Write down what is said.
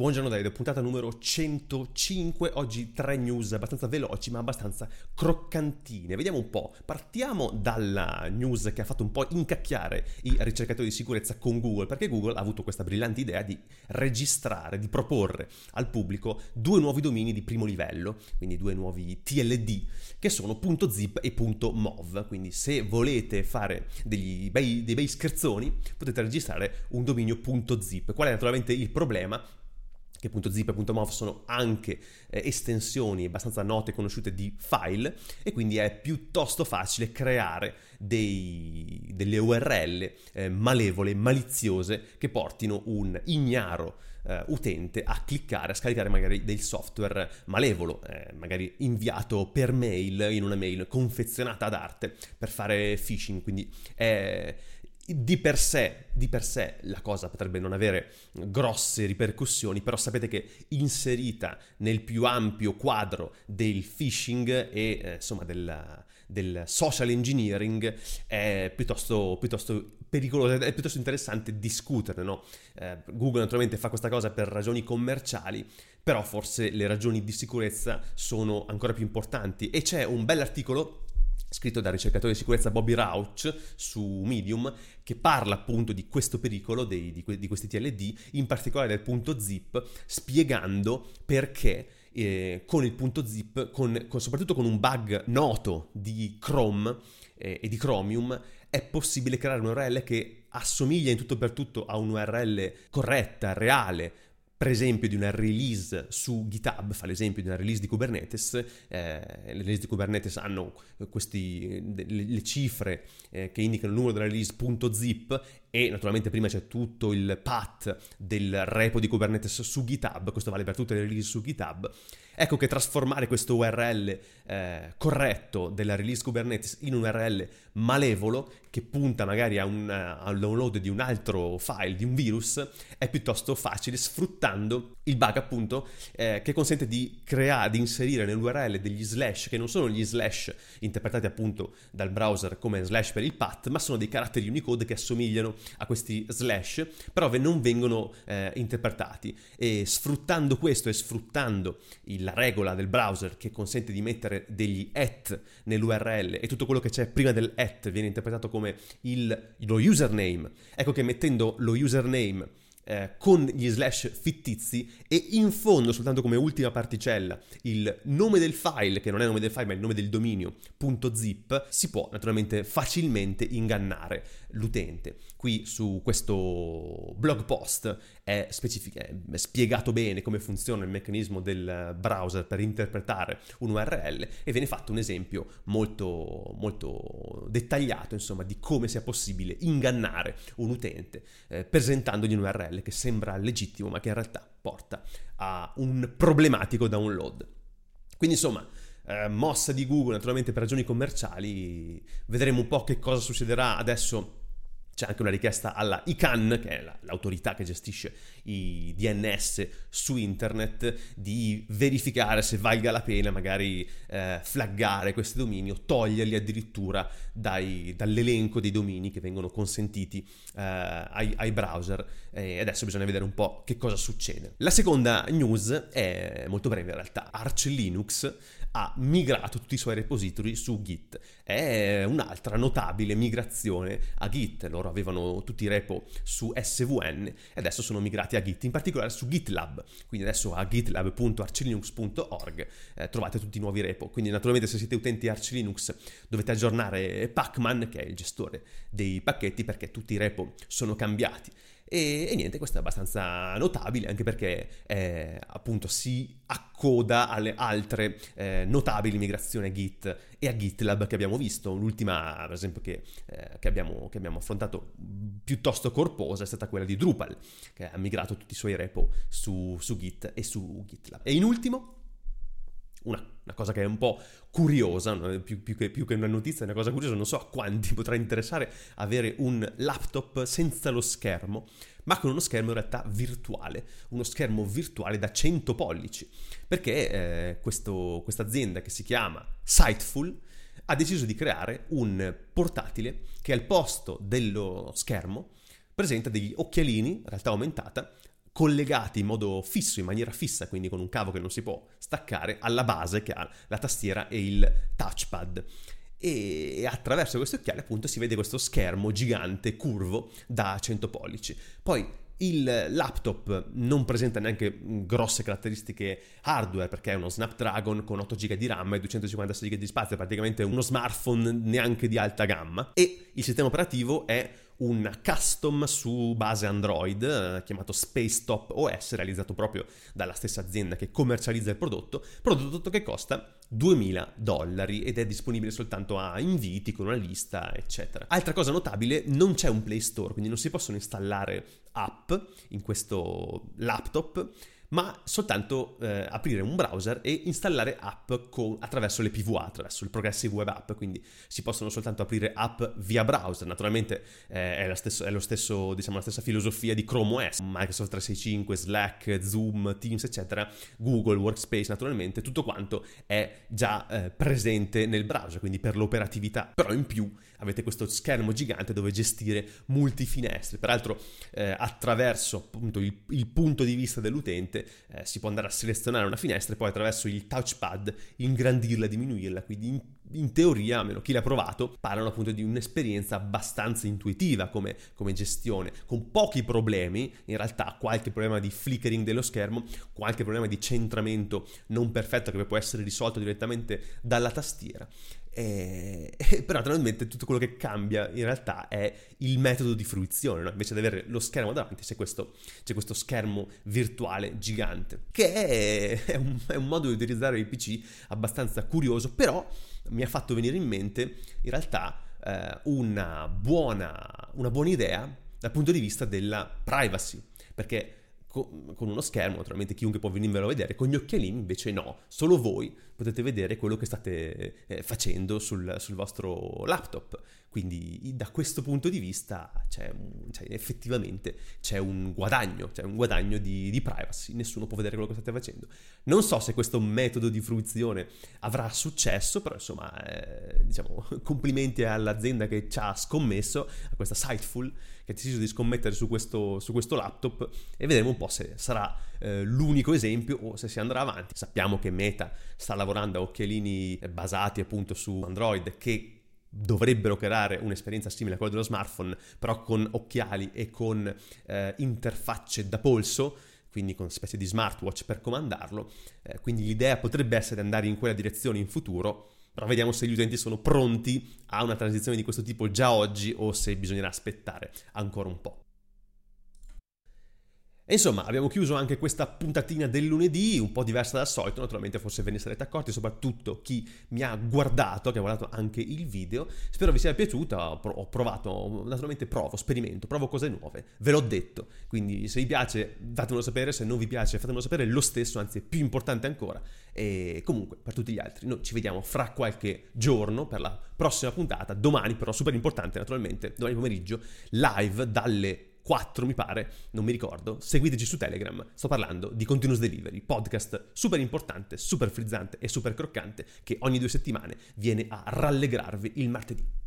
Buongiorno Davide, puntata numero 105, oggi tre news abbastanza veloci ma abbastanza croccantine. Vediamo un po', partiamo dalla news che ha fatto un po' incacchiare i ricercatori di sicurezza con Google, perché Google ha avuto questa brillante idea di registrare, di proporre al pubblico due nuovi domini di primo livello, quindi due nuovi TLD, che sono .zip e .mov, quindi se volete fare dei bei scherzoni potete registrare un dominio .zip. Qual è naturalmente il problema? Che appunto zip e .mov sono anche eh, estensioni abbastanza note e conosciute di file e quindi è piuttosto facile creare dei, delle URL eh, malevole, maliziose che portino un ignaro eh, utente a cliccare, a scaricare magari del software malevolo, eh, magari inviato per mail in una mail confezionata ad arte per fare phishing, quindi è di per, sé, di per sé la cosa potrebbe non avere grosse ripercussioni, però sapete che inserita nel più ampio quadro del phishing e eh, insomma del, del, social engineering è piuttosto, piuttosto pericoloso, è piuttosto interessante discuterne. No? Eh, Google naturalmente fa questa cosa per ragioni commerciali, però forse le ragioni di sicurezza sono ancora più importanti e c'è un bell'articolo scritto dal ricercatore di sicurezza Bobby Rauch su Medium, che parla appunto di questo pericolo dei, di, di, questi TLD, in particolare del punto zip, spiegando perché eh, con il punto zip, con, con, soprattutto con un bug noto di Chrome eh, e di Chromium, è possibile creare un'URL che assomiglia in tutto per tutto a un'URL corretta, reale, per esempio di una release su GitHub, fa l'esempio di una release di Kubernetes, eh, le release di Kubernetes hanno questi, le, le cifre eh, che indicano il numero della release.zip e naturalmente prima c'è tutto il path del repo di Kubernetes su GitHub, questo vale per tutte le release su GitHub, ecco che trasformare questo URL eh, corretto della release Kubernetes in un URL malevolo che punta magari a un, al download di un altro file, di un virus, è piuttosto facile sfruttando il bug appunto eh, che consente di creare, di inserire nell'URL degli slash che non sono gli slash interpretati appunto dal browser come slash per il path, ma sono dei caratteri Unicode che assomigliano a questi slash, però non vengono eh, interpretati. E sfruttando questo e sfruttando la regola del browser che consente di mettere degli at nell'URL e tutto quello che c'è prima del at viene interpretato come il, lo username, ecco che mettendo lo username eh, con gli slash fittizi e in fondo, soltanto come ultima particella, il nome del file, che non è il nome del file ma il nome del dominio, .zip, si può naturalmente facilmente ingannare l'utente. Qui su questo blog post è, specific- è spiegato bene come funziona il meccanismo del browser per interpretare un URL e viene fatto un esempio molto, molto dettagliato insomma di come sia possibile ingannare un utente eh, presentandogli un URL che sembra legittimo ma che in realtà porta a un problematico download. Quindi insomma eh, mossa di Google naturalmente per ragioni commerciali, vedremo un po' che cosa succederà adesso c'è anche una richiesta alla ICANN, che è l'autorità che gestisce i DNS su internet, di verificare se valga la pena magari eh, flaggare questi domini o toglierli addirittura dai, dall'elenco dei domini che vengono consentiti eh, ai, ai, browser. E adesso bisogna vedere un po' che cosa succede. La seconda news è molto breve in realtà. Arch Linux ha migrato tutti i suoi repository su Git. È un'altra notabile migrazione a Git. Loro avevano tutti i repo su SVN e adesso sono migrati a Git, in particolare su GitLab. Quindi adesso a gitlab.archlinux.org eh, trovate tutti i nuovi repo. Quindi naturalmente se siete utenti Arch Linux dovete aggiornare Pacman, che è il gestore dei pacchetti, perché tutti i repo sono cambiati. E, e, niente, questo è abbastanza notabile anche perché eh, appunto si accoda alle altre eh, notabili migrazioni a Git e a GitLab che abbiamo visto. L'ultima, per esempio, che, eh, che, abbiamo, che abbiamo affrontato piuttosto corposa è stata quella di Drupal, che ha migrato tutti i suoi repo su, su Git e su GitLab. E in ultimo, una, una, cosa che è un po' curiosa, più, più, che, più, che, una notizia, è una cosa curiosa, non so a quanti potrà interessare avere un laptop senza lo schermo, ma con uno schermo in realtà virtuale, uno schermo virtuale da 100 pollici, perché eh, questa azienda che si chiama Sightful ha deciso di creare un portatile che al posto dello schermo presenta degli occhialini, in realtà aumentata, collegati in modo fisso, in maniera fissa, quindi con un cavo che non si può staccare, alla base che ha la tastiera e il touchpad e attraverso questi occhiali appunto si vede questo schermo gigante curvo da 100 pollici. Poi il laptop non presenta neanche grosse caratteristiche hardware perché è uno Snapdragon con 8 GB di RAM e 256 GB di spazio, praticamente uno smartphone neanche di alta gamma. E il sistema operativo è un custom su base Android eh, chiamato Spacetop OS, realizzato proprio dalla stessa azienda che commercializza il prodotto, prodotto che costa 2000 dollari ed è disponibile soltanto a inviti con una lista, eccetera. Altra cosa notabile, non c'è un Play Store, quindi non si possono installare app in questo laptop ma soltanto eh, aprire un browser e installare app con, attraverso le PVA, attraverso il Progressive Web App, quindi si possono soltanto aprire app via browser, naturalmente eh, è, stesso, è, stesso, diciamo, la stessa filosofia di Chrome OS, Microsoft 365, Slack, Zoom, Teams, eccetera, Google Workspace, naturalmente, tutto quanto è già eh, presente nel browser, quindi per l'operatività, però in più avete questo schermo gigante dove gestire multifinestre, peraltro eh, attraverso appunto il, il punto di vista dell'utente eh, si può andare a selezionare una finestra e poi attraverso il touchpad ingrandirla, diminuirla, quindi in, in teoria, almeno chi l'ha provato, parlano appunto di un'esperienza abbastanza intuitiva come, come gestione, con pochi problemi, in realtà qualche problema di flickering dello schermo, qualche problema di centramento non perfetto che può essere risolto direttamente dalla tastiera. E, e, però naturalmente tutto quello che cambia in realtà è il metodo di fruizione, no? invece di avere lo schermo davanti c'è questo, c'è questo schermo virtuale gigante, che è, è, un, è un modo di utilizzare il PC abbastanza curioso, però mi ha fatto venire in mente in realtà eh, una, buona, una buona idea dal punto di vista della privacy, perché con uno schermo, naturalmente chiunque può venirvelo a vedere, con gli occhialini invece no, solo voi potete vedere quello che state eh, facendo sul, sul, vostro laptop. Quindi da questo punto di vista c'è, c'è effettivamente c'è un guadagno, c'è un guadagno di, di, privacy, nessuno può vedere quello che state facendo. Non so se questo metodo di fruizione avrà successo, però insomma, eh, diciamo, complimenti all'azienda che ci ha scommesso, a questa Sightful, che ha deciso di scommettere su questo, su questo laptop e vedremo un po' se sarà eh, l'unico esempio o se si andrà avanti. Sappiamo che Meta sta lavorando a occhialini basati appunto su Android che dovrebbero creare un'esperienza simile a quella dello smartphone, però con occhiali e con eh, interfacce da polso, quindi con specie di smartwatch per comandarlo. Eh, quindi l'idea potrebbe essere andare in quella direzione in futuro, però vediamo se gli utenti sono pronti a una transizione di questo tipo già oggi o se bisognerà aspettare ancora un po'. E insomma, abbiamo chiuso anche questa puntatina del lunedì, un po' diversa dal solito, naturalmente forse ve ne sarete accorti, soprattutto chi mi ha guardato, che ha guardato anche il video. Spero vi sia piaciuta, ho provato, naturalmente provo, sperimento, provo cose nuove, ve l'ho detto. Quindi se vi piace fatemelo sapere, se non vi piace fatemelo sapere lo stesso, anzi è più importante ancora. E comunque, per tutti gli altri, noi ci vediamo fra qualche giorno per la prossima puntata, domani però, super importante naturalmente, domani pomeriggio, live dalle 4 mi pare, non mi ricordo, seguiteci su Telegram, sto parlando di Continuous Delivery, podcast super importante, super frizzante e super croccante che ogni due settimane viene a rallegrarvi il martedì.